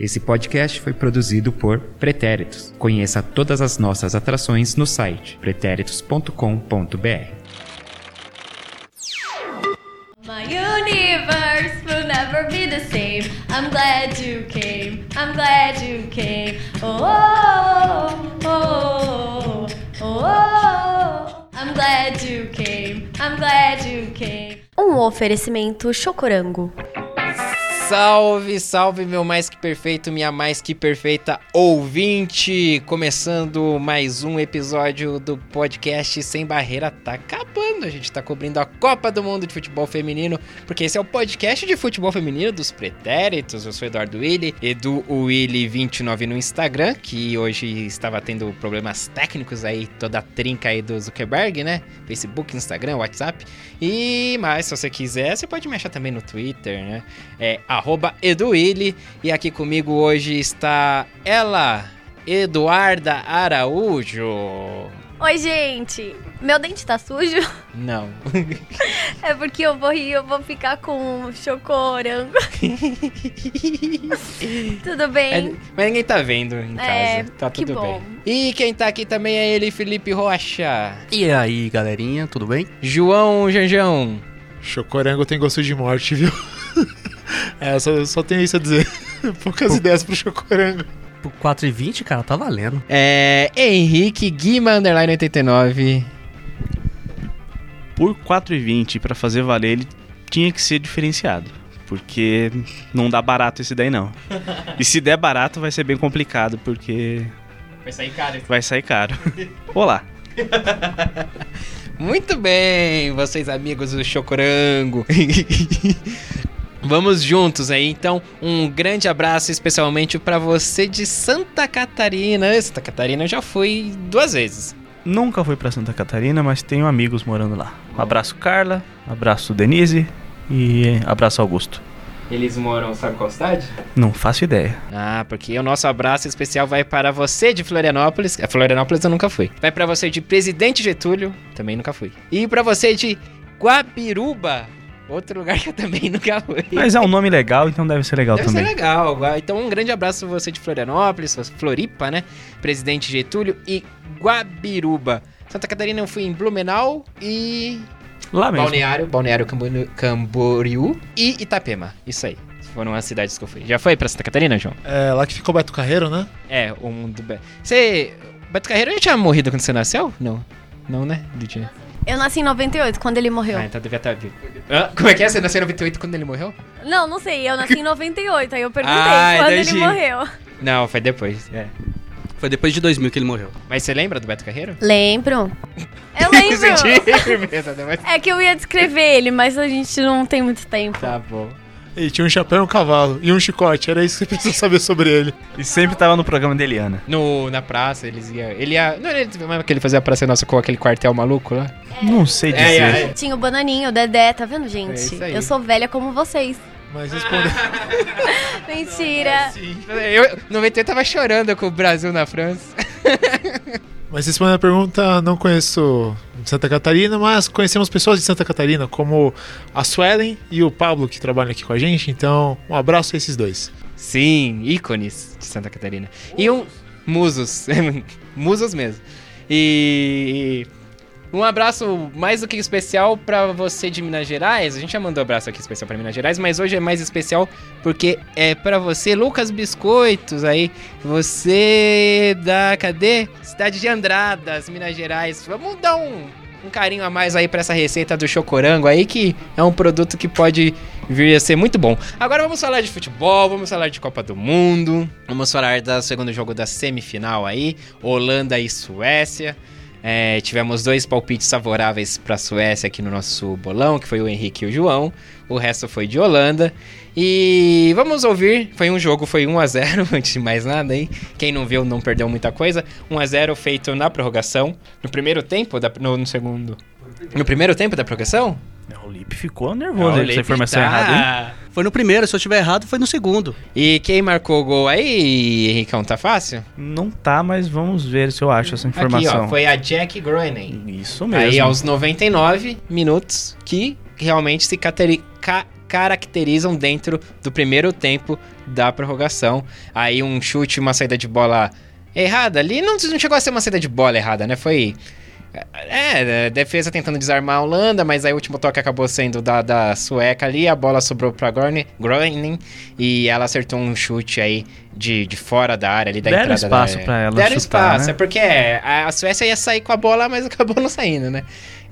Esse podcast foi produzido por Pretéritos. Conheça todas as nossas atrações no site pretéritos.com.br. My universe will never be the same. I'm glad you came. I'm glad you came. Oh, oh, oh, oh, oh. I'm glad you came. I'm glad you came. Um oferecimento Chocorango. Salve, salve, meu mais que perfeito, minha mais que perfeita ouvinte! Começando mais um episódio do podcast Sem Barreira. Tá acabando, a gente tá cobrindo a Copa do Mundo de Futebol Feminino, porque esse é o podcast de futebol feminino dos pretéritos. Eu sou Eduardo Willi, Edu Willi29 no Instagram, que hoje estava tendo problemas técnicos aí, toda a trinca aí do Zuckerberg, né? Facebook, Instagram, WhatsApp. E mais, se você quiser, você pode me achar também no Twitter, né? É arroba Eduile. E aqui comigo hoje está ela, Eduarda Araújo. Oi, gente! Meu dente tá sujo? Não. É porque eu vou rir, eu vou ficar com chocorango. Tudo É, bem? mas ninguém tá vendo em casa. É, tá que tudo bom. bem. E quem tá aqui também é ele, Felipe Rocha. E aí, galerinha, tudo bem? João Janjão. Chocorango tem gosto de morte, viu? é, só, só tenho isso a dizer. Poucas ideias pro chocorango. Por 4,20, cara, tá valendo. É. Henrique Guima Underline 89. por 4,20 pra fazer valer, ele tinha que ser diferenciado. Porque não dá barato esse daí, não. E se der barato, vai ser bem complicado, porque Vai sair caro. vai sair caro. Olá. Muito bem, vocês amigos do Chocorango. Vamos juntos aí, então. Um grande abraço especialmente pra você de Santa Catarina. Santa Catarina eu já fui duas vezes. Nunca fui pra Santa Catarina, mas tenho amigos morando lá. Um abraço, Carla. Abraço, Denise. E abraço, Augusto. Eles moram, sabe qual cidade? Não faço ideia. Ah, porque o nosso abraço especial vai para você de Florianópolis. A Florianópolis eu nunca fui. Vai para você de Presidente Getúlio, também nunca fui. E para você de Guabiruba, outro lugar que eu também nunca fui. Mas é um nome legal, então deve ser legal Deve também. ser legal. Então, um grande abraço pra você de Florianópolis, Floripa, né? Presidente Getúlio e Guabiruba. Santa Catarina eu fui em Blumenau e Lá mesmo. Balneário, Balneário Camboriú, e Itapema. Isso aí. Foram as cidades que eu fui. Já foi pra Santa Catarina, João? É, lá que ficou o Beto Carreiro, né? É, o mundo. Você. Beto Carreiro já tinha morrido quando você nasceu? Não. Não, né? Tinha- Eu nasci em 98, quando ele morreu. Ah, então devia estar vivo. Hã? Como é que é? Você nasceu em 98 quando ele morreu? Não, não sei, eu nasci em 98, aí eu perguntei Ah, quando entendi. ele morreu. Não, foi depois. É. Foi depois de 2000 que ele morreu. Mas você lembra do Beto Carreiro? Lembro. Eu lembro. Senti firmeza, né? Mas- É que eu ia descrever ele, mas a gente não tem muito tempo. Tá bom. Ele tinha um chapéu e um cavalo. E um chicote. Era isso que você precisa saber sobre ele. E sempre tava no programa da Eliana. No, na praça, eles iam. Ele ia. Não, ele lembra que ele fazia a praça nossa com aquele quartel maluco lá? Não sei dizer. É, é. Tinha o Bananinho, o Dedé, tá vendo, gente? É isso aí. eu sou velha como vocês. Mas respondendo. Mentira. Eu, 98 tava chorando com o Brasil na França. Mas respondendo a pergunta, não conheço Santa Catarina, mas conhecemos pessoas de Santa Catarina, como a Suelen e o Pablo, que trabalham aqui com a gente. Então, um abraço a esses dois. Sim, ícones de Santa Catarina. E um. Musos. Musos mesmo. E. Um abraço mais do que especial pra você de Minas Gerais. A gente já mandou abraço aqui especial pra Minas Gerais, mas hoje é mais especial porque é pra você, Lucas Biscoitos aí. Você da. Cadê? Cidade de Andradas, Minas Gerais. Vamos dar um, um carinho a mais aí pra essa receita do chocorango aí, que é um produto que pode vir a ser muito bom. Agora vamos falar de futebol, vamos falar de Copa do Mundo, vamos falar do segundo jogo da semifinal aí, Holanda e Suécia. É, tivemos dois palpites favoráveis para a Suécia aqui no nosso bolão, que foi o Henrique e o João. O resto foi de Holanda. E vamos ouvir. Foi um jogo, foi 1 a 0 antes de mais nada aí. Quem não viu não perdeu muita coisa. 1 a 0 feito na prorrogação. No primeiro tempo, da, no, no segundo. No primeiro tempo da prorrogação? O Lipe ficou nervoso aí Olha, com essa informação tá. errada, hein? Foi no primeiro, se eu tiver errado, foi no segundo. E quem marcou o gol aí, Henricão, tá fácil? Não tá, mas vamos ver se eu acho essa Aqui, informação. ó, foi a Jack Groening. Isso mesmo. Aí aos 99 minutos que realmente se cateri- caracterizam dentro do primeiro tempo da prorrogação. Aí um chute, uma saída de bola errada ali, não, não chegou a ser uma saída de bola errada, né? Foi é, é, defesa tentando desarmar a Holanda, mas aí o último toque acabou sendo da, da sueca ali, a bola sobrou pra Groening, Groening e ela acertou um chute aí de, de fora da área, ali da Deram entrada espaço da área. pra ela Deram chutar, espaço, né? é porque é, a Suécia ia sair com a bola, mas acabou não saindo, né?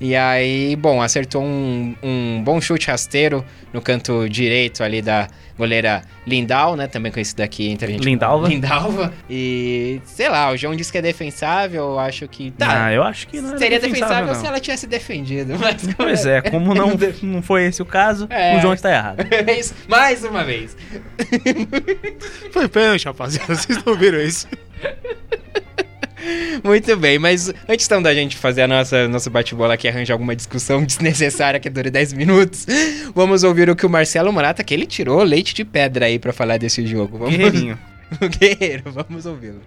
E aí, bom, acertou um, um bom chute rasteiro no canto direito ali da goleira Lindau, né? Também conhecida aqui entre a gente. Lindalva. Lindalva. E, sei lá, o João disse que é defensável, eu acho que... Tá, Ah, eu acho que não Seria defensável, defensável não. se ela tivesse defendido. Mas Pois é, como não, não foi esse o caso, É. o João está errado. É isso. Mais uma vez. Foi pênalti, rapaziada. Vocês não viram isso? Muito bem, mas antes então da gente fazer a nossa nosso bate-bola aqui, arranjar alguma discussão desnecessária que dure 10 minutos, vamos ouvir o que o Marcelo Morata, que ele tirou leite de pedra aí pra falar desse jogo. Vamos... Guerreirinho. o Guerreiro, vamos ouvi-lo.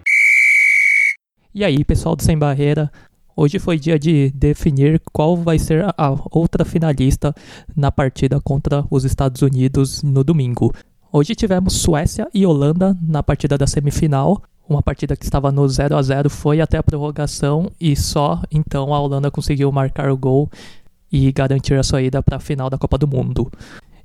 E aí, pessoal do Sem Barreira, hoje foi dia de definir qual vai ser a outra finalista na partida contra os Estados Unidos no domingo. Hoje tivemos Suécia e Holanda na partida da semifinal. Uma partida que estava no 0 a 0 foi até a prorrogação e só então a Holanda conseguiu marcar o gol e garantir a sua ida para a final da Copa do Mundo.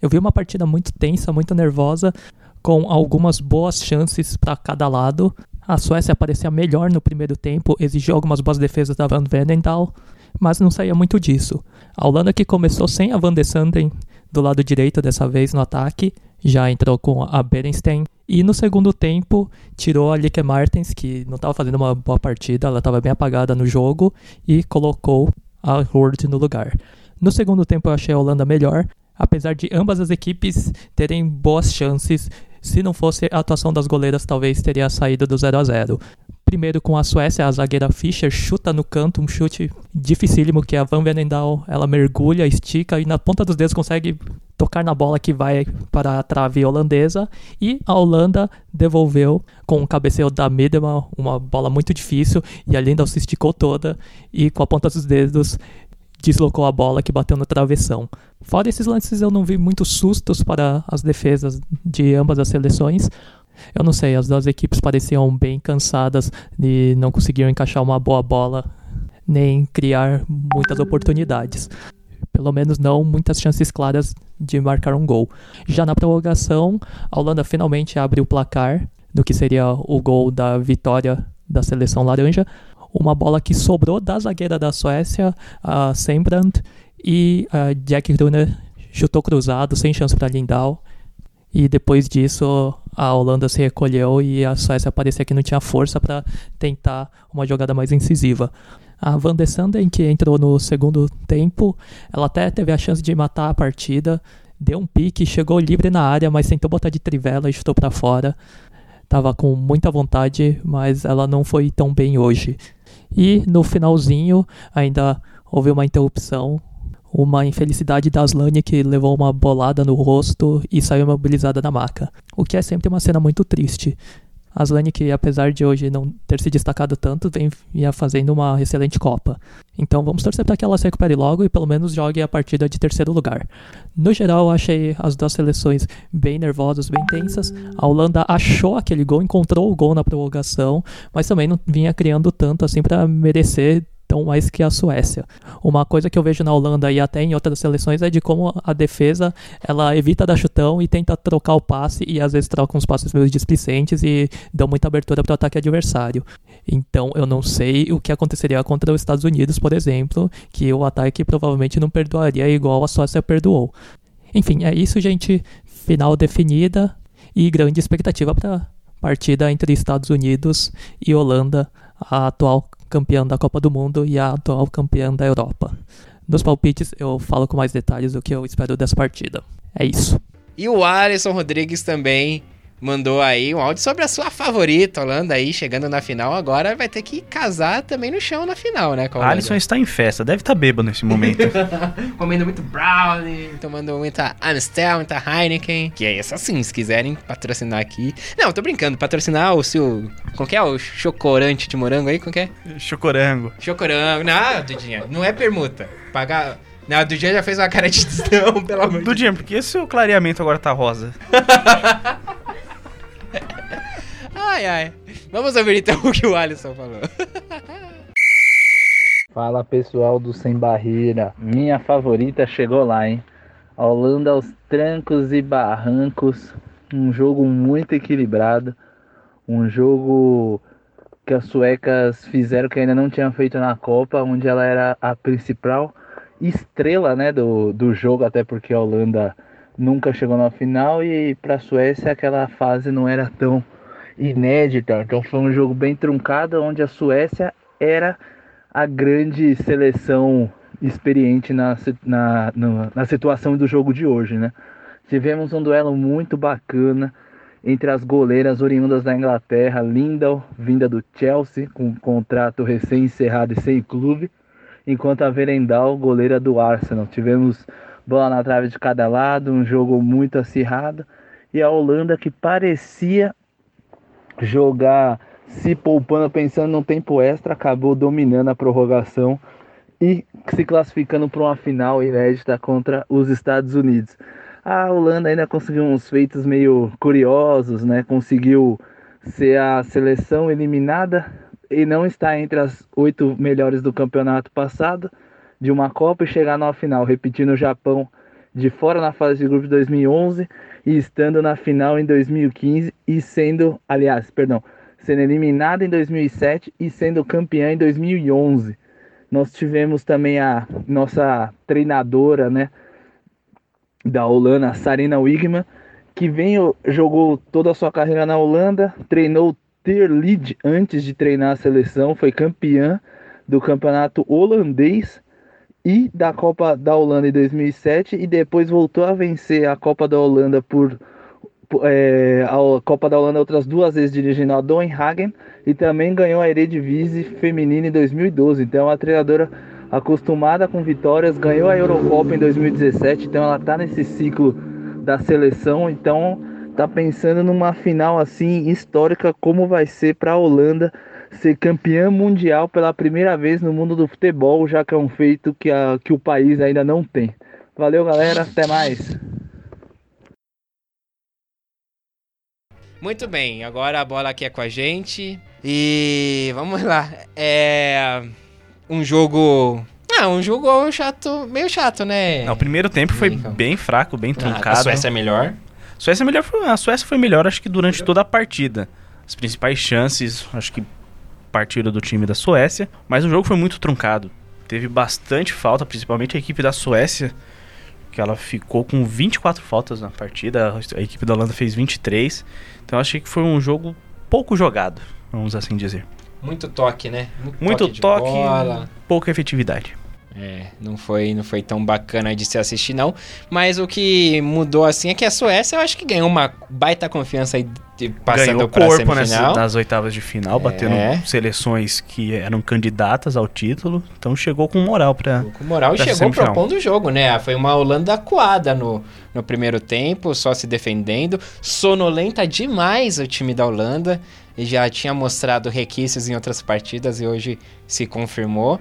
Eu vi uma partida muito tensa, muito nervosa, com algumas boas chances para cada lado. A Suécia parecia melhor no primeiro tempo, exigiu algumas boas defesas da Van Venendal, mas não saía muito disso. A Holanda que começou sem a Van de Sanden do lado direito dessa vez no ataque, já entrou com a Berenstein e no segundo tempo tirou a Lieke Martens, que não estava fazendo uma boa partida, ela estava bem apagada no jogo, e colocou a Hurd no lugar. No segundo tempo eu achei a Holanda melhor, apesar de ambas as equipes terem boas chances. Se não fosse a atuação das goleiras, talvez teria saído do 0 a 0 Primeiro com a Suécia, a zagueira Fischer chuta no canto, um chute dificílimo que a Van Venendal, ela mergulha, estica e na ponta dos dedos consegue tocar na bola que vai para a trave holandesa e a Holanda devolveu com o cabeceio da Miedema, uma bola muito difícil e a Lindau se esticou toda e com a ponta dos dedos deslocou a bola que bateu no travessão. Fora esses lances, eu não vi muitos sustos para as defesas de ambas as seleções. Eu não sei, as duas equipes pareciam bem cansadas e não conseguiram encaixar uma boa bola nem criar muitas oportunidades. Pelo menos não muitas chances claras de marcar um gol. Já na prorrogação, a Holanda finalmente abre o placar do que seria o gol da vitória da seleção laranja. Uma bola que sobrou da zagueira da Suécia, a Sembrand, e a Jack Gruner chutou cruzado, sem chance para Lindau. E depois disso, a Holanda se recolheu e a Suécia parecia que não tinha força para tentar uma jogada mais incisiva. A Van de Sanden, que entrou no segundo tempo, ela até teve a chance de matar a partida, deu um pique, chegou livre na área, mas tentou botar de trivela e chutou para fora. Tava com muita vontade, mas ela não foi tão bem hoje. E no finalzinho ainda houve uma interrupção, uma infelicidade da Aslane que levou uma bolada no rosto e saiu imobilizada na maca. O que é sempre uma cena muito triste. A Aslane, que apesar de hoje não ter se destacado tanto, vem fazendo uma excelente Copa. Então vamos torcer para que ela se recupere logo e pelo menos jogue a partida de terceiro lugar. No geral, achei as duas seleções bem nervosas, bem tensas. A Holanda achou aquele gol, encontrou o gol na prorrogação, mas também não vinha criando tanto assim para merecer tão mais que a Suécia. Uma coisa que eu vejo na Holanda e até em outras seleções é de como a defesa ela evita dar chutão e tenta trocar o passe e às vezes troca uns passes meio displicentes e dão muita abertura para o ataque adversário. Então eu não sei o que aconteceria contra os Estados Unidos, por exemplo, que o ataque provavelmente não perdoaria igual a Suécia perdoou. Enfim, é isso, gente. Final definida e grande expectativa para partida entre Estados Unidos e Holanda, a atual campeã da Copa do Mundo e a atual campeã da Europa. Nos palpites eu falo com mais detalhes do que eu espero dessa partida. É isso. E o Alisson Rodrigues também mandou aí um áudio sobre a sua favorita, Holanda aí, chegando na final. Agora vai ter que casar também no chão na final, né? Com. Alisson está em festa, deve estar bêbado nesse momento. Comendo muito brownie, tomando muita Amstel, muita Heineken. Que é isso assim, se quiserem patrocinar aqui. Não, tô brincando, patrocinar o seu... Como que é? O chocorante de morango aí? Como que é? Chocorango. Chocorango. Não, Dudinha, não é permuta. Pagar... Não, do dia já fez uma cara de não, pelo amor de Do dia, porque esse seu clareamento agora tá rosa. Ai, ai. Vamos ouvir então o que o Alisson falou. Fala pessoal do Sem Barreira, minha favorita chegou lá, hein? Holanda aos trancos e barrancos, um jogo muito equilibrado, um jogo que as suecas fizeram que ainda não tinham feito na Copa, onde ela era a principal estrela né, do, do jogo, até porque a Holanda nunca chegou na final e para a Suécia aquela fase não era tão inédita, então foi um jogo bem truncado, onde a Suécia era a grande seleção experiente na, na, na, na situação do jogo de hoje, né? Tivemos um duelo muito bacana entre as goleiras oriundas da Inglaterra, Lindau, vinda do Chelsea, com um contrato recém-encerrado e sem clube, enquanto a Verendal, goleira do Arsenal. Tivemos bola na trave de cada lado, um jogo muito acirrado, e a Holanda que parecia jogar se poupando, pensando no tempo extra, acabou dominando a prorrogação e se classificando para uma final inédita contra os Estados Unidos. A Holanda ainda conseguiu uns feitos meio curiosos, né? Conseguiu ser a seleção eliminada e não estar entre as oito melhores do campeonato passado de uma Copa e chegar na final, repetindo o Japão de fora na fase de grupo de 2011 e estando na final em 2015 e sendo, aliás, perdão, sendo eliminada em 2007 e sendo campeã em 2011. Nós tivemos também a nossa treinadora, né, da Holanda, Sarina Wigman, que veio, jogou toda a sua carreira na Holanda, treinou Ter Lead antes de treinar a seleção, foi campeã do campeonato holandês e da Copa da Holanda em 2007 e depois voltou a vencer a Copa da Holanda por é, a Copa da Holanda outras duas vezes dirigindo a Hagen e também ganhou a Eredivisie feminina em 2012. Então é uma treinadora acostumada com vitórias, ganhou a Eurocopa em 2017, então ela está nesse ciclo da seleção, então tá pensando numa final assim histórica como vai ser para a Holanda ser campeã mundial pela primeira vez no mundo do futebol, já que é um feito que, a, que o país ainda não tem. Valeu, galera, até mais. Muito bem, agora a bola aqui é com a gente. E vamos lá. É. Um jogo. Ah, um jogo chato, meio chato, né? Não, o primeiro tempo foi Então. bem fraco, bem Ah, truncado. a Suécia é melhor. Suécia é melhor foi- a Suécia foi melhor, acho que durante toda a partida. As principais chances, acho que partiram do time da Suécia, mas o jogo foi muito truncado. Teve bastante falta, principalmente a equipe da Suécia, que ela ficou com 24 faltas na partida, a equipe da Holanda fez 23. Então eu achei que foi um jogo pouco jogado, vamos assim dizer. Muito toque, né? Muito de toque, bola. pouca efetividade. É, não foi, não foi tão bacana de se assistir, não. Mas o que mudou, assim, é que a Suécia, eu acho que ganhou uma baita confiança aí de, passando Ganhou pra corpo nessa, semifinal. nas oitavas de final, batendo É. seleções que eram candidatas ao título. Então chegou com moral pra. Com moral e pra chegou semifinal. propondo o jogo, né? Foi uma Holanda acuada no, no primeiro tempo, só se defendendo. Sonolenta demais o time da Holanda. E já tinha mostrado requisitos em outras partidas e hoje se confirmou.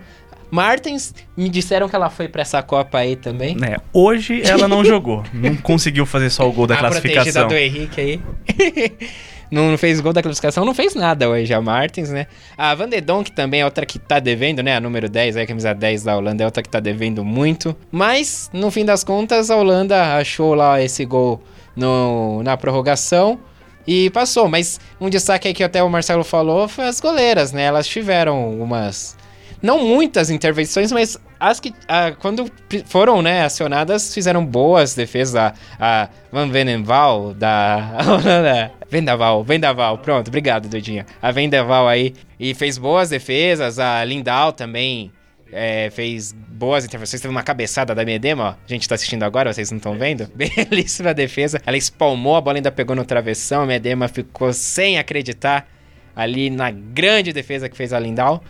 Martins, me disseram que ela foi pra essa Copa aí também. né, hoje ela não jogou. Não conseguiu fazer só o gol da a protegida classificação. do Henrique aí. não, fez gol da classificação, não fez nada hoje a Martins, né? A Van de Donk também é outra que tá devendo, né? A número 10, aí, a camisa 10 da Holanda é outra que tá devendo muito. Mas, no fim das contas, a Holanda achou lá esse gol no, na prorrogação e passou. Mas um destaque aí que até o Marcelo falou foi as goleiras, né? Elas tiveram algumas não muitas intervenções, mas as que quando foram né, acionadas fizeram boas defesas. A, a Van Venenval da Holanda. Vendaval, Vendaval, pronto, obrigado, Dudinha. A Vendaval aí e fez boas defesas. A Lindau também é, fez boas intervenções. Teve uma cabeçada da Medema, ó. A gente tá assistindo agora, vocês não estão vendo? Belíssima defesa. Ela espalmou, a bola ainda pegou no travessão. A Medema ficou sem acreditar ali na grande defesa que fez a Lindau.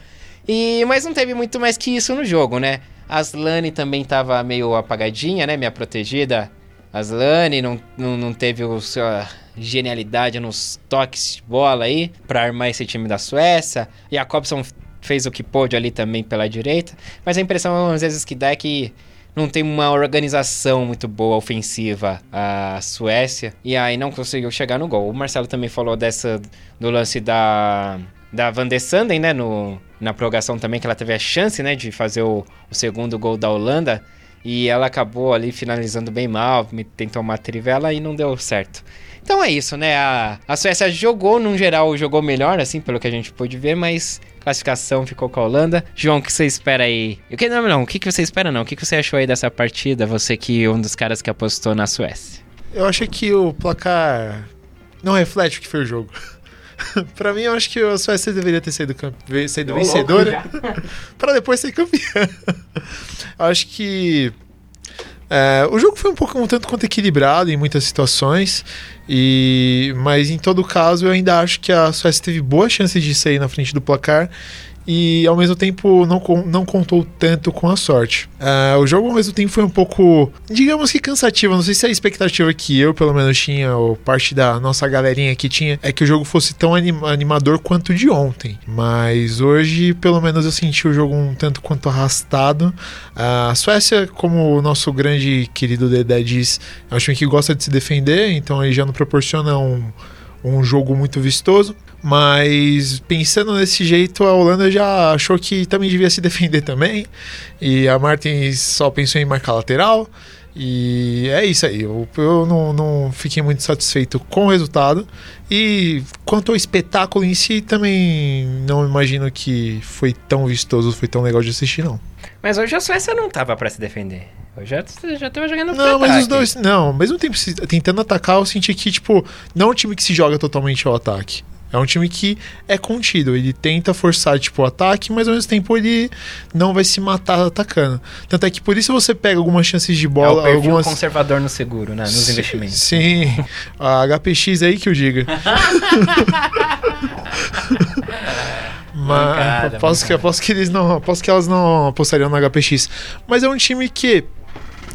E, mas não teve muito mais que isso no jogo, né? Aslane também tava meio apagadinha, né? Minha protegida. Aslane não, não, não teve a sua genialidade nos toques de bola aí pra armar esse time da Suécia. E a Cobson fez o que pôde ali também pela direita. Mas a impressão às vezes que dá é que não tem uma organização muito boa ofensiva a Suécia e aí não conseguiu chegar no gol. O Marcelo também falou dessa do lance da da Van de Sanden, né, no, na prorrogação também que ela teve a chance, né, de fazer o, o segundo gol da Holanda e ela acabou ali finalizando bem mal, me- tentou uma trivela e não deu certo. Então é isso, né? A, a Suécia jogou, num geral, jogou melhor, assim, pelo que a gente pôde ver, mas classificação ficou com a Holanda. João, o que você espera aí? O que, não, não, o que, que você espera não? O que, que você achou aí dessa partida? Você que é um dos caras que apostou na Suécia. Eu achei que o placar não reflete o que foi o jogo. pra mim, eu acho que a Suécia deveria ter ve- saído vencedora pra depois ser campeã. acho que é, o jogo foi um pouco um tanto quanto equilibrado em muitas situações, e mas em todo caso eu ainda acho que a Suécia teve boas chances de sair na frente do placar e ao mesmo tempo não, não contou tanto com a sorte. É, o jogo ao mesmo tempo foi um pouco, digamos que cansativo. Não sei se a expectativa que eu pelo menos tinha, ou parte da nossa galerinha aqui tinha, é que o jogo fosse tão anim- animador quanto de ontem. Mas hoje, pelo menos, eu senti o jogo um tanto quanto arrastado. A Suécia, como o nosso grande querido Dedé diz, é um time que gosta de se defender, então ele já não proporciona um, um jogo muito vistoso. Mas pensando desse jeito, a Holanda já achou que também devia se defender também. E a Martins só pensou em marcar lateral. E é isso aí. Eu, eu não, não fiquei muito satisfeito com o resultado. E quanto ao espetáculo em si, também não imagino que foi tão vistoso, foi tão legal de assistir, não. Mas hoje a Suécia não tava pra se defender. Já, já tava jogando Não, mas ataque. os dois. Não, ao mesmo tempo tentando atacar, eu senti que, tipo, não é um time que se joga totalmente ao ataque. É um time que é contido. Ele tenta forçar, tipo, o ataque, mas ao mesmo tempo ele não vai se matar atacando. Tanto é que por isso você pega algumas chances de É o bola, algumas. conservador no seguro, né? Nos Sim, investimentos. Sim. A HPX aí que eu diga. Mas Mancada, aposto que, aposto que eles não. Aposto que elas não apostariam no HPX. Mas é um time que.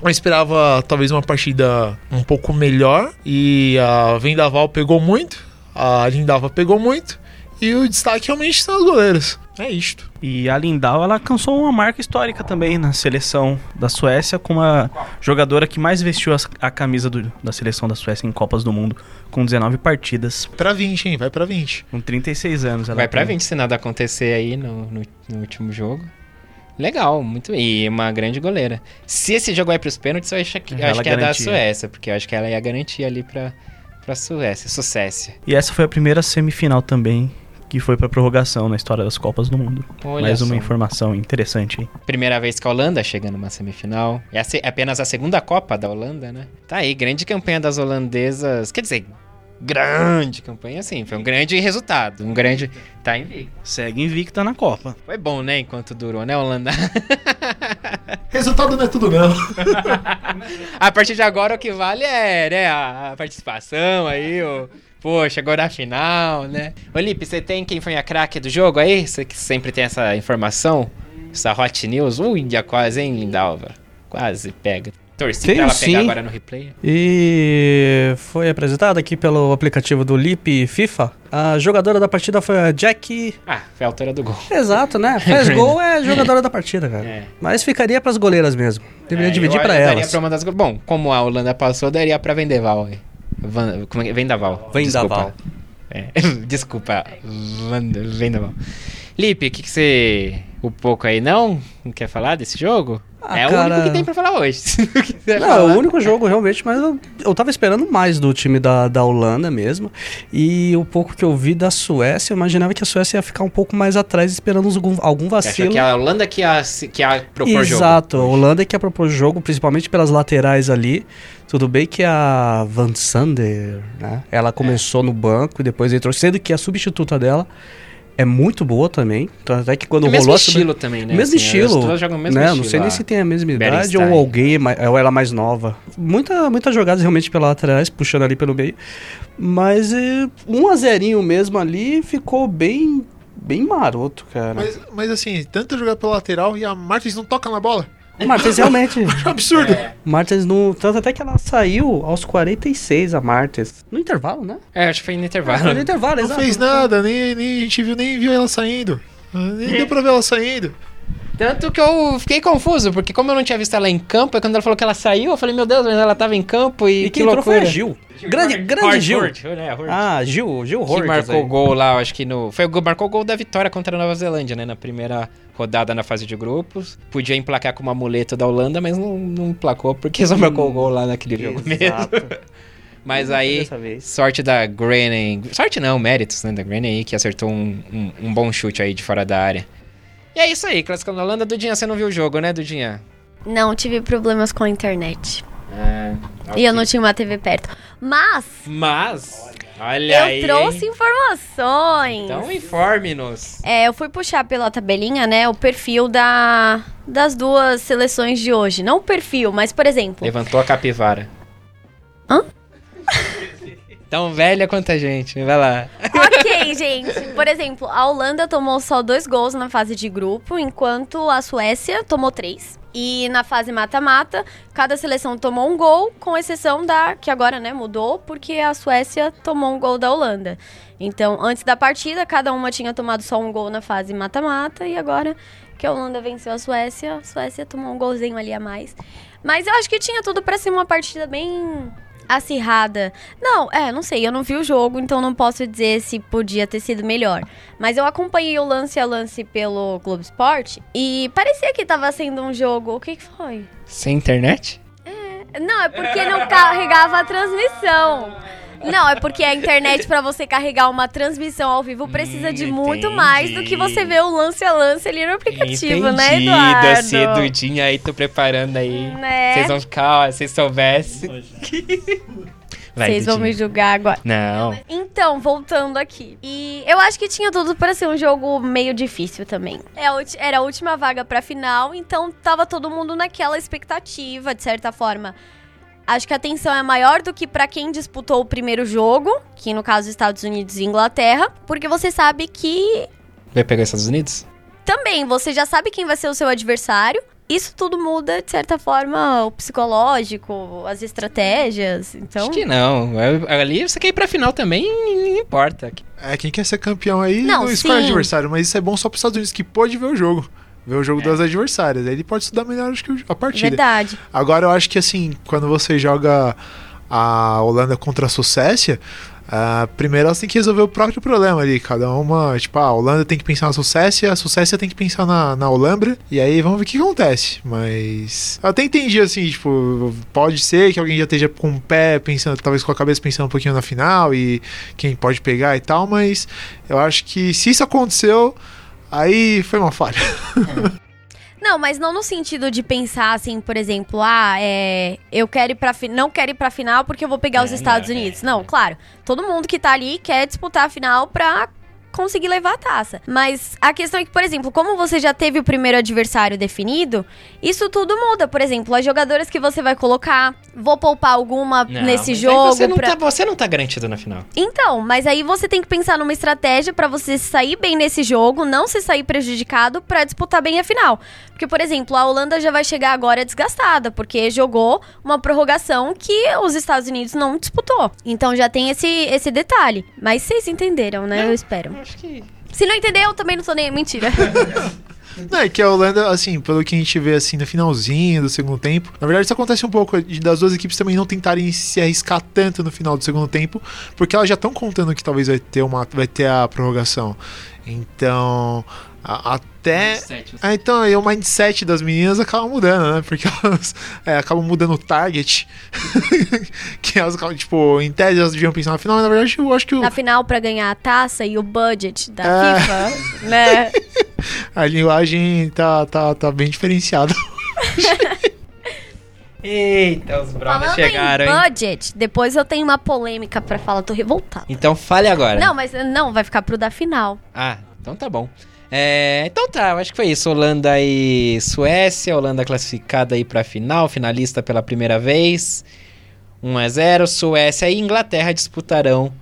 Eu esperava talvez uma partida um pouco melhor. E a Vendaval pegou muito. A Lindava pegou muito. E o destaque realmente são os goleiros. É isto. E a Lindau, ela alcançou uma marca histórica também na seleção da Suécia, como a jogadora que mais vestiu a camisa do- da seleção da Suécia em Copas do Mundo, com 19 partidas, Pra 20, hein? Vai pra 20. com 36 anos. Ela Vai pra tem. 20 se nada acontecer aí no, no, no último jogo. Legal, muito bem. E uma grande goleira. Se esse jogo vai pros pênaltis, eu acho que, eu acho que é da. Suécia, porque eu acho que ela ia garantir ali pra, pra Suécia. Suécia. E essa foi a primeira semifinal também que foi pra prorrogação na história das Copas do Mundo. Olha Mais só. uma informação interessante aí. Primeira vez que a Holanda chega numa semifinal. É apenas a segunda Copa da Holanda, né? Tá aí, grande campanha das holandesas. Quer dizer, grande campanha, sim. Foi um grande resultado. Um grande. Tá invicto. Segue invicta na Copa. Foi bom, né? Enquanto durou, né, Holanda? Resultado não é tudo, não. a partir de agora o que vale é, né, a, a participação aí, o. Pô, chegou na final, né? Ô, Lipe, você tem quem foi a craque do jogo aí? Você que sempre tem essa informação? Essa hot news? Ui, Índia quase, hein, Lindalva? Quase pega. Torci pra Tenho ela pegar sim. agora no replay. E foi apresentada aqui pelo aplicativo do Lip FIFA. A jogadora da partida foi a Jack. Ah, foi a altura do gol. Exato, né? Fez gol é jogadora da partida, cara. É. Mas ficaria pras goleiras mesmo. Deveria É, dividir eu- pra eu daria elas. Pra uma das... Bom, como a Holanda passou, daria pra Vendeval. Van... Como é é? Vendaval. Vendaval. Desculpa. É. Desculpa. Van- Vendaval. Lipe, o que, que você. O pouco aí não? Não quer falar desse jogo? Ah, é o cara- único que tem pra falar hoje. Não falar. é o único jogo realmente, mas eu, eu tava esperando mais do time da, da Holanda mesmo. E o pouco que eu vi da Suécia, eu imaginava que a Suécia ia ficar um pouco mais atrás, esperando algum, algum achou vacilo. que a Holanda que ia, que ia propor jogo? Exato, a Holanda que ia propor jogo, principalmente pelas laterais ali. Tudo bem que a Van Sander, né? Ela começou no banco e depois entrou, sendo que a substituta dela é muito boa também. Então, até que quando É o mesmo rolou a sub- estilo também, né? mesmo Assim, as estilo, jogam o mesmo né? estilo, não sei nem a se tem a mesma idade ou alguém, é ou ela mais nova. Muita, muitas jogadas realmente pela laterais, puxando ali pelo meio. Mas eh, um a zerinho mesmo ali ficou bem, bem maroto, cara. Mas, mas assim, tanta jogar pela lateral e a Martins não toca na bola. O Martins realmente. Acho um absurdo. Martins no. Tanto até que ela saiu aos 46, a Martins. No intervalo, né? É, acho que foi no intervalo. Foi no intervalo, Não exato. fez nada, nem, nem a gente viu, nem viu ela saindo. Nem deu pra ver ela saindo. Tanto que eu fiquei confuso, porque como eu não tinha visto ela em campo, aí quando ela falou que ela saiu, eu falei, meu Deus, mas ela tava em campo e, E que quem loucura. a Gil. Grande, grande Hort, Gil. Hort, né, Hort. Ah, Gil, Gil que Hortas marcou o gol lá, acho que no. Foi o gol, marcou o gol da vitória contra a Nova Zelândia, né? Na primeira rodada na fase de grupos. Podia emplacar com uma muleta da Holanda, mas não, não emplacou, porque só marcou o gol lá naquele jogo mesmo. Mas aí, sorte da Granny. Sorte não, méritos, né? Da Granny aí, que acertou um, um, um bom chute aí de fora da área. E é isso aí, classificando a Holanda. Dudinha, você não viu o jogo, né, Dudinha? Não, tive problemas com a internet. É. E eu não tinha uma TV perto. Mas Mas, olha eu aí. trouxe hein? informações. Então informe-nos. É, eu fui puxar pela tabelinha, né, o perfil da, das duas seleções de hoje. Não o perfil, mas, por exemplo, Levantou a capivara. Hã? Tão velha quanto a gente, vai lá. Ok, gente. Por exemplo, a Holanda tomou só dois gols na fase de grupo, enquanto a Suécia tomou três. E na fase mata-mata, cada seleção tomou um gol, com exceção da que agora, né, mudou, porque a Suécia tomou um gol da Holanda. Então, antes da partida, cada uma tinha tomado só um gol na fase mata-mata, e agora que a Holanda venceu a Suécia, a Suécia tomou um golzinho ali a mais. Mas eu acho que tinha tudo pra ser uma partida bem acirrada. Não, é, não sei, eu não vi o jogo, então não posso dizer se podia ter sido melhor. Mas eu acompanhei o lance a lance pelo Globo Esporte e parecia que tava sendo um jogo. O que, que foi? Sem internet? Não, é porque não carregava a transmissão. Não, é porque a internet pra você carregar uma transmissão ao vivo precisa de muito entendi. mais do que você ver o lance a lance ali no aplicativo, né, Entendido, Eduardo? assim, Dudinha aí, tô preparando aí. Né? Vocês vão ficar, ó, se soubessem. Vocês vão me julgar agora. Não. Então, voltando aqui. E eu acho que tinha tudo pra ser um jogo meio difícil também. É Era a última vaga pra final, então tava todo mundo naquela expectativa, de certa forma. Acho que a tensão é maior do que pra quem disputou o primeiro jogo, que no caso Estados Unidos e Inglaterra, porque você sabe que Vai pegar os Estados Unidos? também você já sabe quem vai ser o seu adversário. Isso tudo muda, de certa forma, o psicológico, as estratégias. Então, Acho que não. É- Ali você quer ir pra final também, não importa. É, quem quer ser campeão aí Não, não, escolhe adversário, mas isso é bom só para os Estados Unidos, que pode ver o jogo. Ver o jogo É. das adversárias. Aí ele pode estudar melhor acho que, o- a partida. verdade. Agora eu acho que assim, quando você joga a Holanda contra a Suécia, ah, primeiro elas têm que resolver o próprio problema ali. Cada uma, tipo, a Holanda tem que pensar na Suécia, a Suécia tem que pensar na, na Holambra, e aí vamos ver o que acontece. Mas eu até entendi assim, tipo, pode ser que alguém já esteja com o pé pensando, talvez com a cabeça pensando um pouquinho na final e quem pode pegar e tal, mas eu acho que se isso aconteceu, aí foi uma falha. Não, mas não no sentido de pensar assim, por exemplo, ah, é, eu quero ir pra não quero ir pra final porque eu vou pegar os É, Estados não, é, Unidos. Não, claro. Todo mundo que tá ali quer disputar a final pra conseguir levar a taça. Mas a questão é que, por exemplo, como você já teve o primeiro adversário definido, isso tudo muda. Por exemplo, as jogadoras que você vai colocar, vou poupar alguma Não, nesse aí jogo Você não, pra- tá, você não tá garantido na final. então, mas aí você tem que pensar numa estratégia pra você sair bem nesse jogo, não se sair prejudicado pra disputar bem a final. Porque, por exemplo, a Holanda já vai chegar agora desgastada, porque jogou uma prorrogação que os Estados Unidos não disputou. Então já tem esse, esse detalhe. Mas vocês entenderam, né? Eu espero. Acho que. Se não entender, eu também não sou nem mentira. Não, é que a Holanda, assim, pelo que a gente vê assim no finalzinho do segundo tempo, na verdade isso acontece um pouco de- das duas equipes também não tentarem se arriscar tanto no final do segundo tempo, porque elas já estão contando que talvez vai ter uma vai ter a prorrogação. Então, a- até ah, então aí o mindset das meninas acaba mudando, né? Porque elas é, acabam mudando o target. que elas acabam, tipo, em tese elas deviam pensar na final, mas na verdade eu acho que o- Na final, pra ganhar a taça e o budget da É. FIFA, né? a linguagem tá, tá, tá bem diferenciada. Eita, os brothers chegaram, em hein? budget, depois eu tenho uma polêmica pra falar, tô revoltada. Então fale agora. Não, mas não, vai ficar pro da final. Ah, então tá bom. É, então tá, acho que foi isso. Holanda e Suécia. Holanda classificada aí pra final, finalista pela primeira vez. 1 a 0 Suécia e Inglaterra disputarão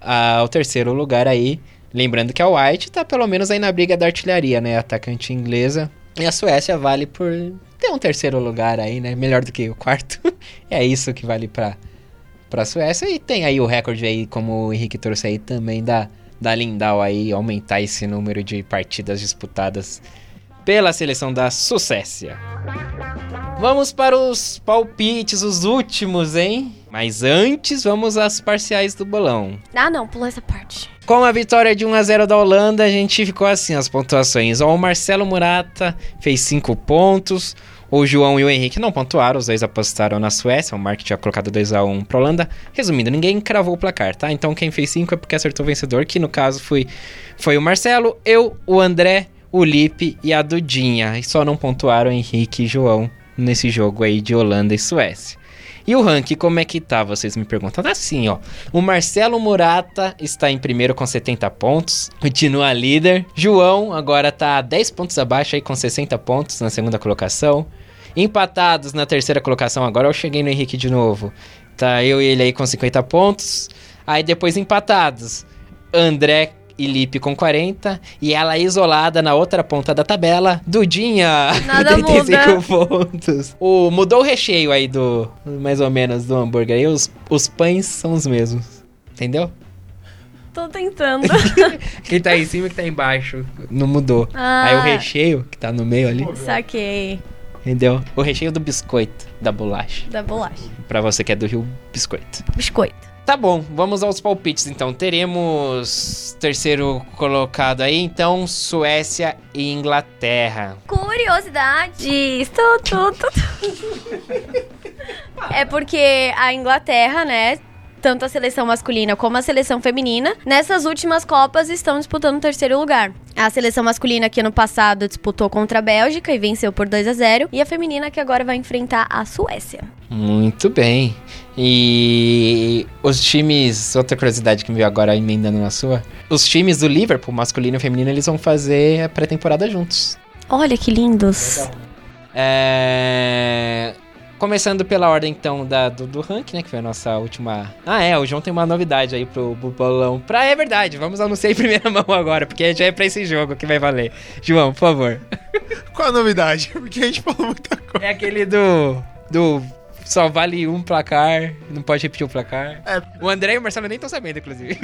ah, o terceiro lugar aí. Lembrando que a White tá pelo menos aí na briga da artilharia, né? Atacante inglesa. E a Suécia vale por ter um terceiro lugar aí, né? Melhor do que o quarto. é isso que vale pra, pra Suécia. E tem aí o recorde aí, como o Henrique trouxe aí também da, da Lindau aí, aumentar esse número de partidas disputadas pela seleção da Suécia. Vamos para os palpites, os últimos, hein? Mas antes, vamos às parciais do bolão. Ah, não, pula essa parte. Com a vitória de 1 a 0 da Holanda, a gente ficou assim as pontuações. Ó, o Marcelo Murata fez 5 pontos. O João e o Henrique não pontuaram, os dois apostaram na Suécia. O Mark tinha colocado 2 a 1 para Holanda. Resumindo, ninguém cravou o placar, tá? Então quem fez 5 é porque acertou o vencedor, que no caso foi, foi o Marcelo, eu, o André, o Lipe e a Dudinha. E só não pontuaram Henrique e João nesse jogo aí de Holanda e Suécia. E o ranking, como é que tá? Vocês me perguntam. Tá assim, ó. O Marcelo Murata está em primeiro com 70 pontos. Continua líder. João agora tá 10 pontos abaixo aí com 60 pontos na segunda colocação. Empatados na terceira colocação. Agora eu cheguei no Henrique de novo. Tá eu e ele aí com 50 pontos. Aí depois empatados. André e Lipe com 40. E ela isolada na outra ponta da tabela, Dudinha, Nada com 35 pontos. O, mudou o recheio aí do, mais ou menos, do hambúrguer. Aí os, os pães são os mesmos. Entendeu? Tô tentando. Quem tá em cima e que tá embaixo. Não mudou. Ah. Aí o recheio, que tá no meio ali, Saquei. Entendeu? O recheio do biscoito, da bolacha. Da bolacha. Pra você que é do Rio, biscoito. Biscoito. Tá bom, vamos aos palpites então. Teremos terceiro colocado aí, então Suécia e Inglaterra. Curiosidades. Tu, tu, tu, tu. É porque a Inglaterra, né? Tanto a seleção masculina como a seleção feminina, nessas últimas Copas estão disputando o terceiro lugar. A seleção masculina que ano passado disputou contra a Bélgica e venceu por 2 a 0 e a feminina que agora vai enfrentar a Suécia. Muito bem. E os times, outra curiosidade que me veio agora emendando na sua, os times do Liverpool, masculino e feminino, eles vão fazer a pré-temporada juntos. Olha que lindos. É... Começando pela ordem, então, da, do, do ranking, né? Que foi a nossa última... Ah, é, o João tem uma novidade aí pro, pro bolão. Pra, é verdade, vamos anunciar em primeira mão agora, porque já é pra esse jogo que vai valer. João, por favor. Qual a novidade? Porque a gente falou muita coisa. É aquele do... Do... Só vale um placar, não pode repetir o placar. É. O André e o Marcelo nem estão sabendo, inclusive.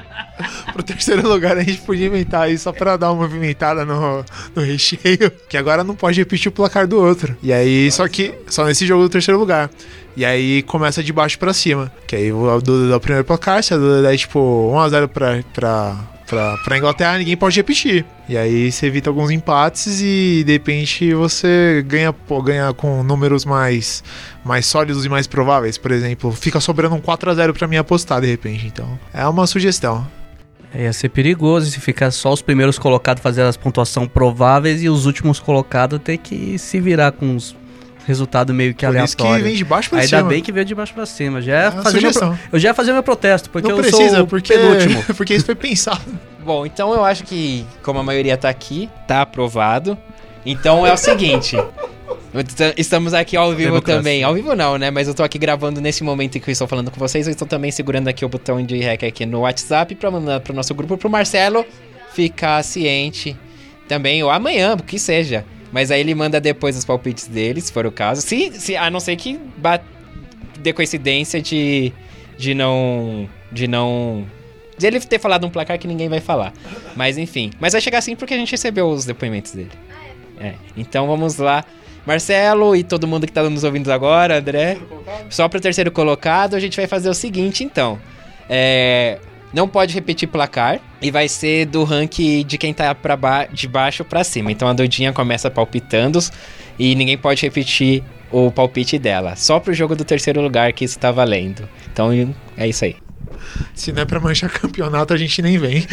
Pro terceiro lugar a gente podia inventar aí só pra dar uma movimentada no, no recheio. Que agora não pode repetir o placar do outro. E aí, só que só nesse jogo do terceiro lugar. E aí começa de baixo pra cima. Que aí o Duda dá o primeiro placar, se a Duda der tipo 1x0 pra, pra, pra, pra Inglaterra, ninguém pode repetir. E aí você evita alguns empates e de repente você ganha, ganha com números mais, mais sólidos e mais prováveis. Por exemplo, fica sobrando um 4x0 pra mim apostar de repente. Então é uma sugestão. É, Ia ser perigoso se ficar só os primeiros colocados fazendo as pontuação prováveis e os últimos colocados ter que se virar com os resultados meio que Por isso que vem de baixo pra Ainda cima. bem que veio de baixo pra cima. Já é fazer meu, eu já ia fazer meu protesto, porque não eu precisa, sou o porque, penúltimo. porque isso foi pensado. Bom, então eu acho que, como a maioria tá aqui, tá aprovado. Então é o seguinte. Est- Estamos aqui ao vivo Democracia. também. Ao vivo não, né? Mas eu tô aqui gravando nesse momento em que eu estou falando com vocês. Eu estou também segurando aqui o botão de rec aqui no WhatsApp pra mandar pro nosso grupo, pro Marcelo ficar ciente também, ou amanhã, o que seja. Mas aí ele manda depois os palpites dele, se for o caso. Se, se, a não ser que ba- dê coincidência de, de não. De não. De ele ter falado um placar que ninguém vai falar. Mas enfim. Mas vai chegar assim porque a gente recebeu os depoimentos dele. É. Então vamos lá. Marcelo e todo mundo que tá nos ouvindo agora, André. Só pro terceiro colocado, a gente vai fazer o seguinte, então. É. Não pode repetir placar e vai ser do ranking de quem tá pra ba de baixo pra cima. Então a Dudinha começa palpitando e ninguém pode repetir o palpite dela. Só pro jogo do terceiro lugar que isso tá valendo. Então é isso aí. Se não é pra manchar campeonato, a gente nem vem.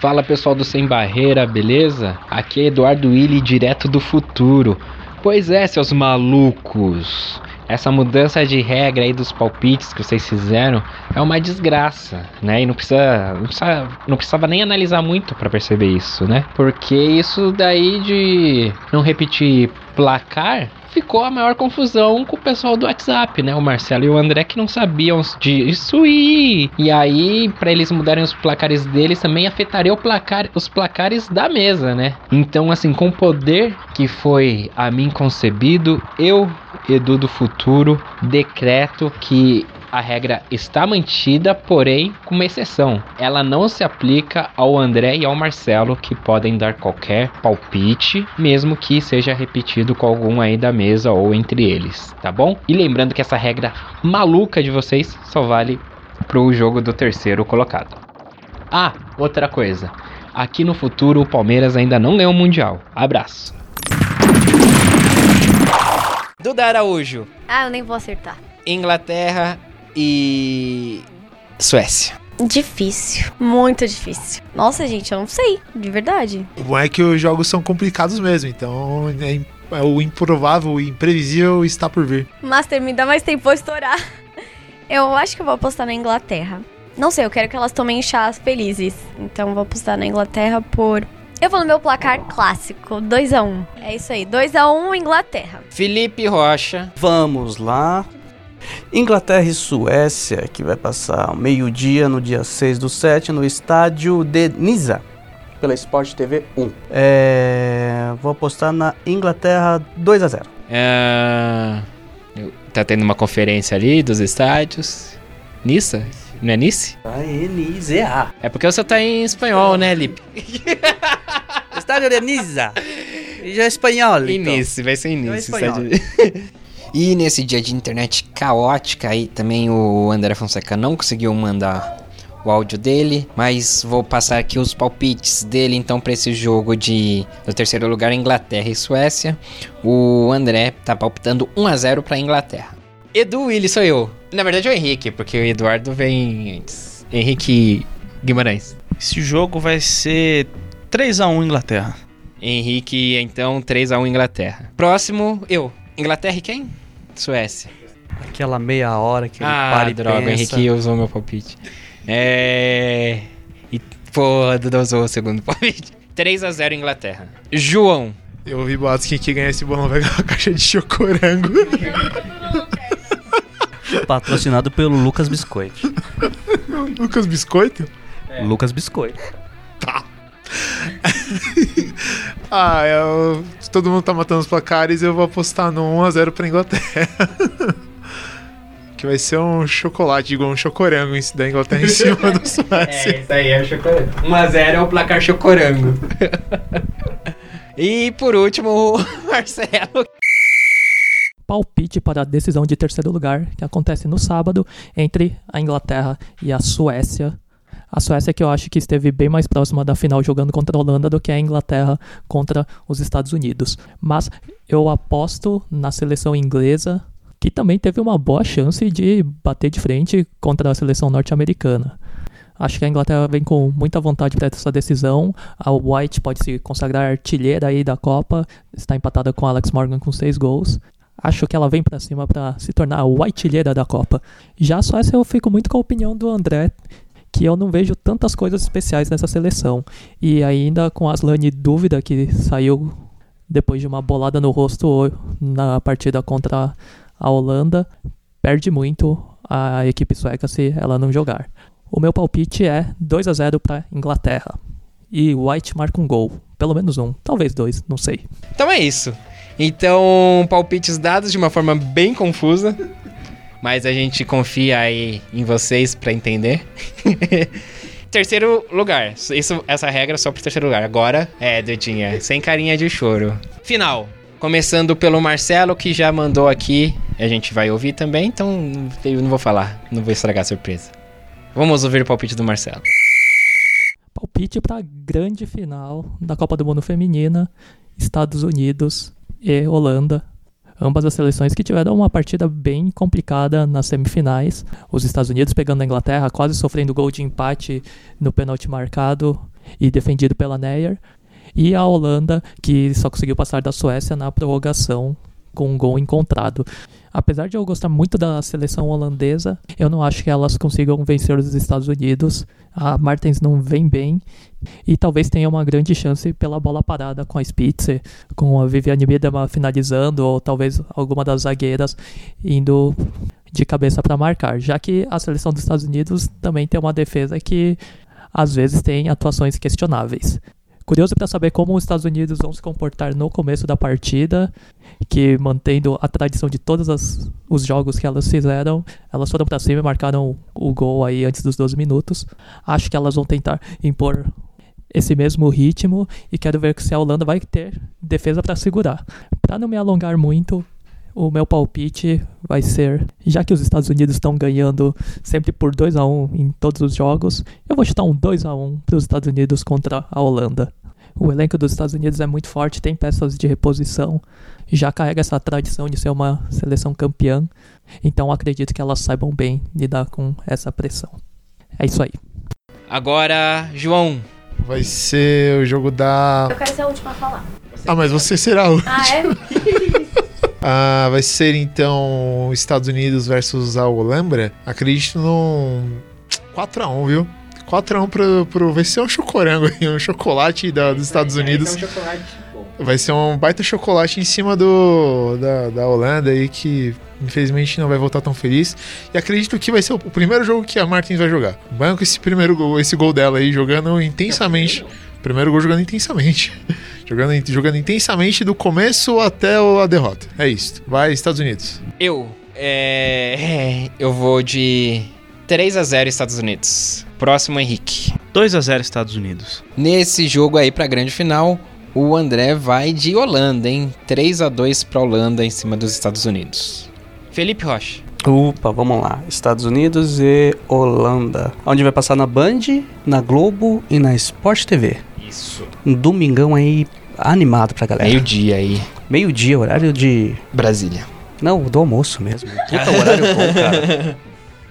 Fala pessoal do Sem Barreira, beleza? Aqui é Eduardo Willi, direto do futuro. Pois é, seus malucos. Essa mudança de regra aí dos palpites que vocês fizeram é uma desgraça, né? E não precisa, não precisa, não precisava nem analisar muito pra perceber isso, né? Porque isso daí de não repetir placar ficou a maior confusão com o pessoal do WhatsApp, né? O Marcelo e o André que não sabiam disso e e aí para eles mudarem os placares deles também afetaria o placar, os placares da mesa, né? Então assim, com o poder que foi a mim concebido, eu Edu do futuro decreto que a regra está mantida, porém com uma exceção. Ela não se aplica ao André e ao Marcelo, que podem dar qualquer palpite, mesmo que seja repetido com algum aí da mesa ou entre eles, tá bom? E lembrando que essa regra maluca de vocês só vale pro jogo do terceiro colocado. Ah, outra coisa. Aqui no futuro o Palmeiras ainda não ganhou o Mundial. Abraço. Duda Araújo, Ah, eu nem vou acertar. Inglaterra e Suécia. Difícil. Muito difícil. Nossa, gente, eu não sei. De verdade. O bom é que os jogos são complicados mesmo, então é, é o improvável, o imprevisível está por vir. Master, me dá mais tempo pra eu estourar. Eu acho que eu vou apostar na Inglaterra. Não sei, eu quero que elas tomem chás felizes. Então eu vou apostar na Inglaterra por. Eu vou no meu placar clássico, 2x1. É isso aí, 2x1 Inglaterra. Felipe Rocha. Vamos lá. Inglaterra e Suécia, que vai passar ao meio-dia no dia 6 do 7 no estádio de Niza, pela Sport TV 1. É, vou apostar na Inglaterra 2 a 0 É, Tá tendo uma conferência ali dos estádios. Nissa? Não é Nice? Aê, Niza. É porque você tá em espanhol, né, Lipe? Estádio de Niza. Já é espanhol, então. Nice, vai ser em Então é Nice. espanhol. estádio- E nesse dia de internet caótica aí, também o André Fonseca não conseguiu mandar o áudio dele, mas vou passar aqui os palpites dele então para esse jogo de no terceiro lugar Inglaterra e Suécia. O André tá palpitando 1 a 0 para Inglaterra. Edu Willi sou eu. Na verdade é o Henrique, porque o Eduardo vem antes. Henrique Guimarães. Esse jogo vai ser 3x1 Inglaterra. Henrique, então, 3x1 Inglaterra. Próximo, eu. Inglaterra e quem? Suécia. Aquela meia hora que ele Ah, para e droga, o pensa. Henrique usou meu palpite. É. E, pô, Duda usou o segundo palpite. 3x0 Inglaterra. João. Eu ouvi boatos que quem ganhar esse bolão vai ganhar uma caixa de chocorango. Patrocinado pelo Lucas Biscoito. Lucas Biscoito? Lucas Biscoito. Ah, eu- todo mundo tá matando os placares, eu vou apostar no 1x0 pra Inglaterra. que vai ser um chocolate, igual um chocorango em- da Inglaterra em cima da Suécia. isso aí é o chocorango. 1x0 é o placar chocorango. e por último, o Marcelo. palpite para a decisão de terceiro lugar, que acontece no sábado, entre a Inglaterra e a Suécia. A Suécia que eu acho que esteve bem mais próxima da final jogando contra a Holanda do que a Inglaterra contra os Estados Unidos. Mas eu aposto na seleção inglesa, que também teve uma boa chance de bater de frente contra a seleção norte-americana. Acho que a Inglaterra vem com muita vontade para essa decisão. A White pode se consagrar artilheira aí da Copa, está empatada com a Alex Morgan com seis gols. Acho que ela vem pra cima pra se tornar a whitelheira da Copa. Já a Suécia eu fico muito com a opinião do André, que eu não vejo tantas coisas especiais nessa seleção. E ainda com a Aslane dúvida que saiu depois de uma bolada no rosto na partida contra a Holanda, perde muito a equipe sueca se ela não jogar. O meu palpite é 2 a 0 para Inglaterra. E White marca um gol, pelo menos um, talvez dois, não sei. Então é isso. Então, palpites dados de uma forma bem confusa. Mas a gente confia aí em vocês pra entender. terceiro lugar. Isso, essa regra é só pro terceiro lugar. Agora é, Dudinha, sem carinha de choro. Final. Começando pelo Marcelo, que já mandou aqui. A gente vai ouvir também, então eu não vou falar. Não vou estragar a surpresa. Vamos ouvir o palpite do Marcelo. Palpite para grande final da Copa do Mundo Feminina, Estados Unidos e Holanda. Ambas as seleções que tiveram uma partida bem complicada nas semifinais. Os Estados Unidos pegando a Inglaterra, quase sofrendo gol de empate no pênalti marcado e defendido pela Neyer. E a Holanda, que só conseguiu passar da Suécia na prorrogação com um gol encontrado. Apesar de eu gostar muito da seleção holandesa, eu não acho que elas consigam vencer os Estados Unidos. A Martens não vem bem e talvez tenha uma grande chance pela bola parada com a Spitzer, com a Viviane Miedema finalizando ou talvez alguma das zagueiras indo de cabeça para marcar, já que a seleção dos Estados Unidos também tem uma defesa que às vezes tem atuações questionáveis. Curioso para saber como os Estados Unidos vão se comportar no começo da partida, que mantendo a tradição de todos as- os jogos que elas fizeram, elas foram para cima e marcaram o gol aí antes dos 12 minutos. Acho que elas vão tentar impor esse mesmo ritmo e quero ver se a Holanda vai ter defesa para segurar. Para não me alongar muito, o meu palpite vai ser, já que os Estados Unidos estão ganhando sempre por 2 a 1 em todos os jogos, eu vou chutar um 2 a 1 para os Estados Unidos contra a Holanda. O elenco dos Estados Unidos é muito forte, tem peças de reposição, já carrega essa tradição de ser uma seleção campeã, então acredito que elas saibam bem lidar com essa pressão. É isso aí. Agora, João. Vai ser o jogo da. Eu quero ser a última a falar. Ah, mas você será o. Ah, é? Ah, vai ser então Estados Unidos versus a Holambra. Acredito num 4x1, viu? 4x1 pro, pro. Vai ser um chocorango aí, um chocolate da- dos Estados Unidos. Vai ser um baita chocolate em cima do da, da Holanda aí que infelizmente não vai voltar tão feliz. E acredito que vai ser o, primeiro jogo que a Martins vai jogar. Banco esse primeiro gol, esse gol dela aí jogando intensamente. Primeiro gol jogando intensamente. jogando, jogando intensamente do começo até a derrota. É isso. Vai Estados Unidos. Eu, é, eu vou de 3 a 0 Estados Unidos. Próximo, Henrique. 2 a 0 Estados Unidos. Nesse jogo aí pra grande final, o André vai de Holanda, hein? 3 a 2 pra Holanda em cima dos Estados Unidos. Felipe Rocha. Opa, vamos lá. Estados Unidos e Holanda. Onde vai passar na Band, na Globo e na Sport TV. Isso. Um domingão aí animado pra galera. Meio-dia aí. Meio-dia, horário de. Brasília. Não, do almoço mesmo. Puta horário bom, cara.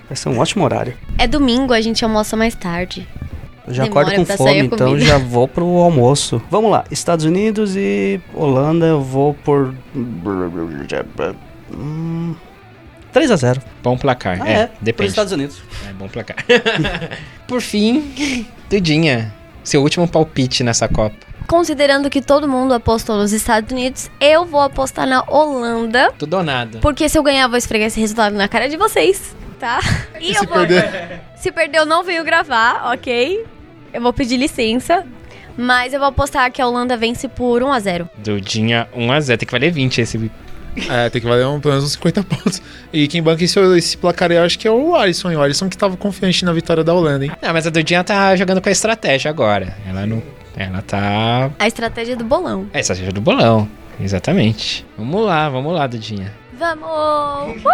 Vai ser um ótimo horário. É domingo, a gente almoça mais tarde. Eu já Demora acordo com fome, então já vou pro almoço. Vamos lá, Estados Unidos e Holanda, eu vou por. Hum, 3 a 0 Bom placar. Ah, é, é, depende. Estados Unidos. É bom placar. Por fim, Dudinha. Seu último palpite nessa Copa. Considerando que todo mundo apostou nos Estados Unidos, eu vou apostar na Holanda. Tudo ou nada. Porque se eu ganhar, eu vou esfregar esse resultado na cara de vocês, tá? E, eu se vou. perder? Se perder, eu não venho gravar, ok? Eu vou pedir licença. Mas eu vou apostar que a Holanda vence por 1 a 0 Dudinha 1x0. Tem que valer 20 esse. É, tem que valer um, pelo menos uns 50 pontos. E quem banca esse, esse placar aí, eu acho que é o Alisson. hein? O Alisson que tava confiante na vitória da Holanda, hein? Não, mas a Dudinha tá jogando com a estratégia agora. Ela não. Ela tá. A estratégia do bolão. É a estratégia do bolão. Exatamente. Vamos lá, vamos lá, Dudinha. Vamos!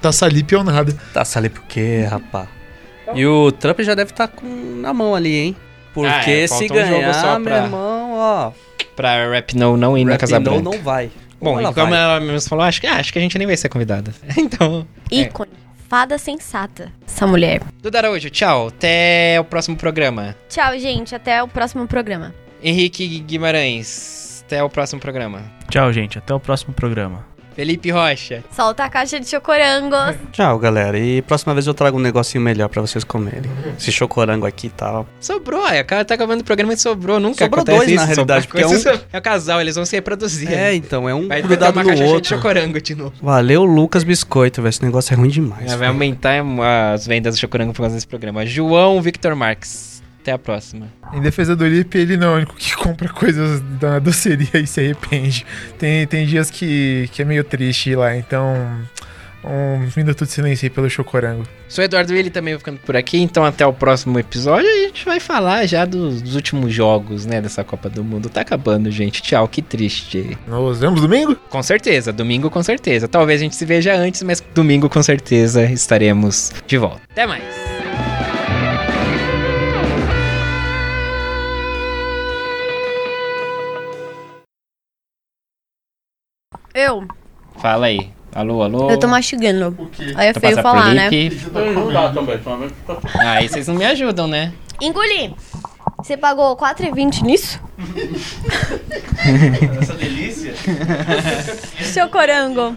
Tá salipe ou nada. Tá, sali por quê, rapaz? E o Trump já deve estar com na mão ali, hein? Porque Ah, é, se falta um jogo ganhar, só meu pra- irmão, ó. Pra Rap No não ir na Casa Rapinoe Branca. não vai. Bom, e ela como vai. ela mesmo falou, acho que, ah, acho que a gente nem vai ser convidada. então. é. Ícone. Fada sensata. Essa mulher. Duda Araújo, tchau. Até o próximo programa. Tchau, gente. Até o próximo programa. Henrique Guimarães, até o próximo programa. Tchau, gente. Até o próximo programa. Felipe Rocha. Solta a caixa de chocorangos. Tchau, galera. E próxima vez eu trago um negocinho melhor pra vocês comerem. Esse chocorango aqui e tal. Sobrou, é, o cara tá acabando o programa e sobrou. Nunca Sobrou acontece dois, isso. na realidade, porque coisa- É o casal, eles vão se reproduzir. É, então, é um Vai grudado uma no caixa cheia de outro. chocorango de novo. Valeu, Lucas Biscoito, velho. Esse negócio é ruim demais. É, vai aumentar as vendas de chocorango por causa desse programa. João Victor Marques. Até a próxima. Em defesa do Lipe, ele não é o único que compra coisas da doceria e se arrepende. Tem, tem dias que, que é meio triste ir lá, então. Um minuto de silêncio aí pelo chocorango. Sou Eduardo Willi também vou ficando por aqui, então até o próximo episódio a gente vai falar já dos, dos últimos jogos, né, dessa Copa do Mundo. Tá acabando, gente. Tchau, que triste. Nos vemos domingo? Com certeza, domingo com certeza. Talvez a gente se veja antes, mas domingo com certeza estaremos de volta. Até mais. Eu. Fala aí. Alô, alô. Eu tô mastigando. Aí é Então feio falar, né? Felipe. Aí vocês não me ajudam, né? Engoli. Você pagou 4,20 nisso? Essa delícia. Chocorango.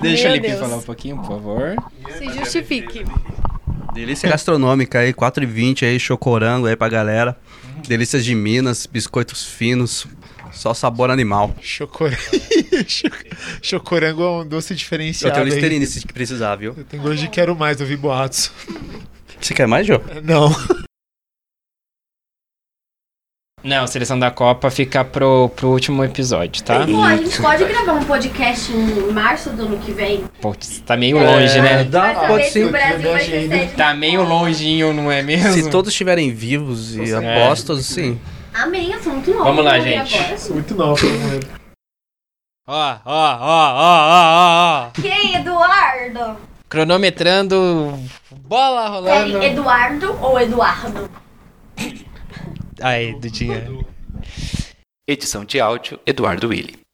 Deixa Meu o Felipe Deus. falar um pouquinho, por favor. Se justifique. Delícia gastronômica aí, 4,20 aí, chocorango aí pra galera. Delícias de Minas, biscoitos finos, só sabor animal. Chocorango. chocorango é um doce Eu diferenciado. tenho aí. Listerine se precisar, viu? Eu tenho gosto de quero mais, ouvi boatos. Você quer mais, Jô? Não. Não, seleção da Copa fica pro, pro último episódio, tá? Pô, a gente pode gravar um podcast em março do ano que vem? Putz, tá meio longe, né? dá- pode se ser. o Brasil vai ser sede. Tá meio longinho, não é mesmo? Se todos estiverem vivos e É. apostos, sim. Amém, eu sou muito nova. Vamos lá, gente. agora. Muito nova. Ó, ó, ó, ó, ó, ó, ó. Quem? Eduardo? Cronometrando. Bola rolando. É Eduardo ou Eduardo? Aí, Dudinha. Edição de áudio, Eduardo Willi.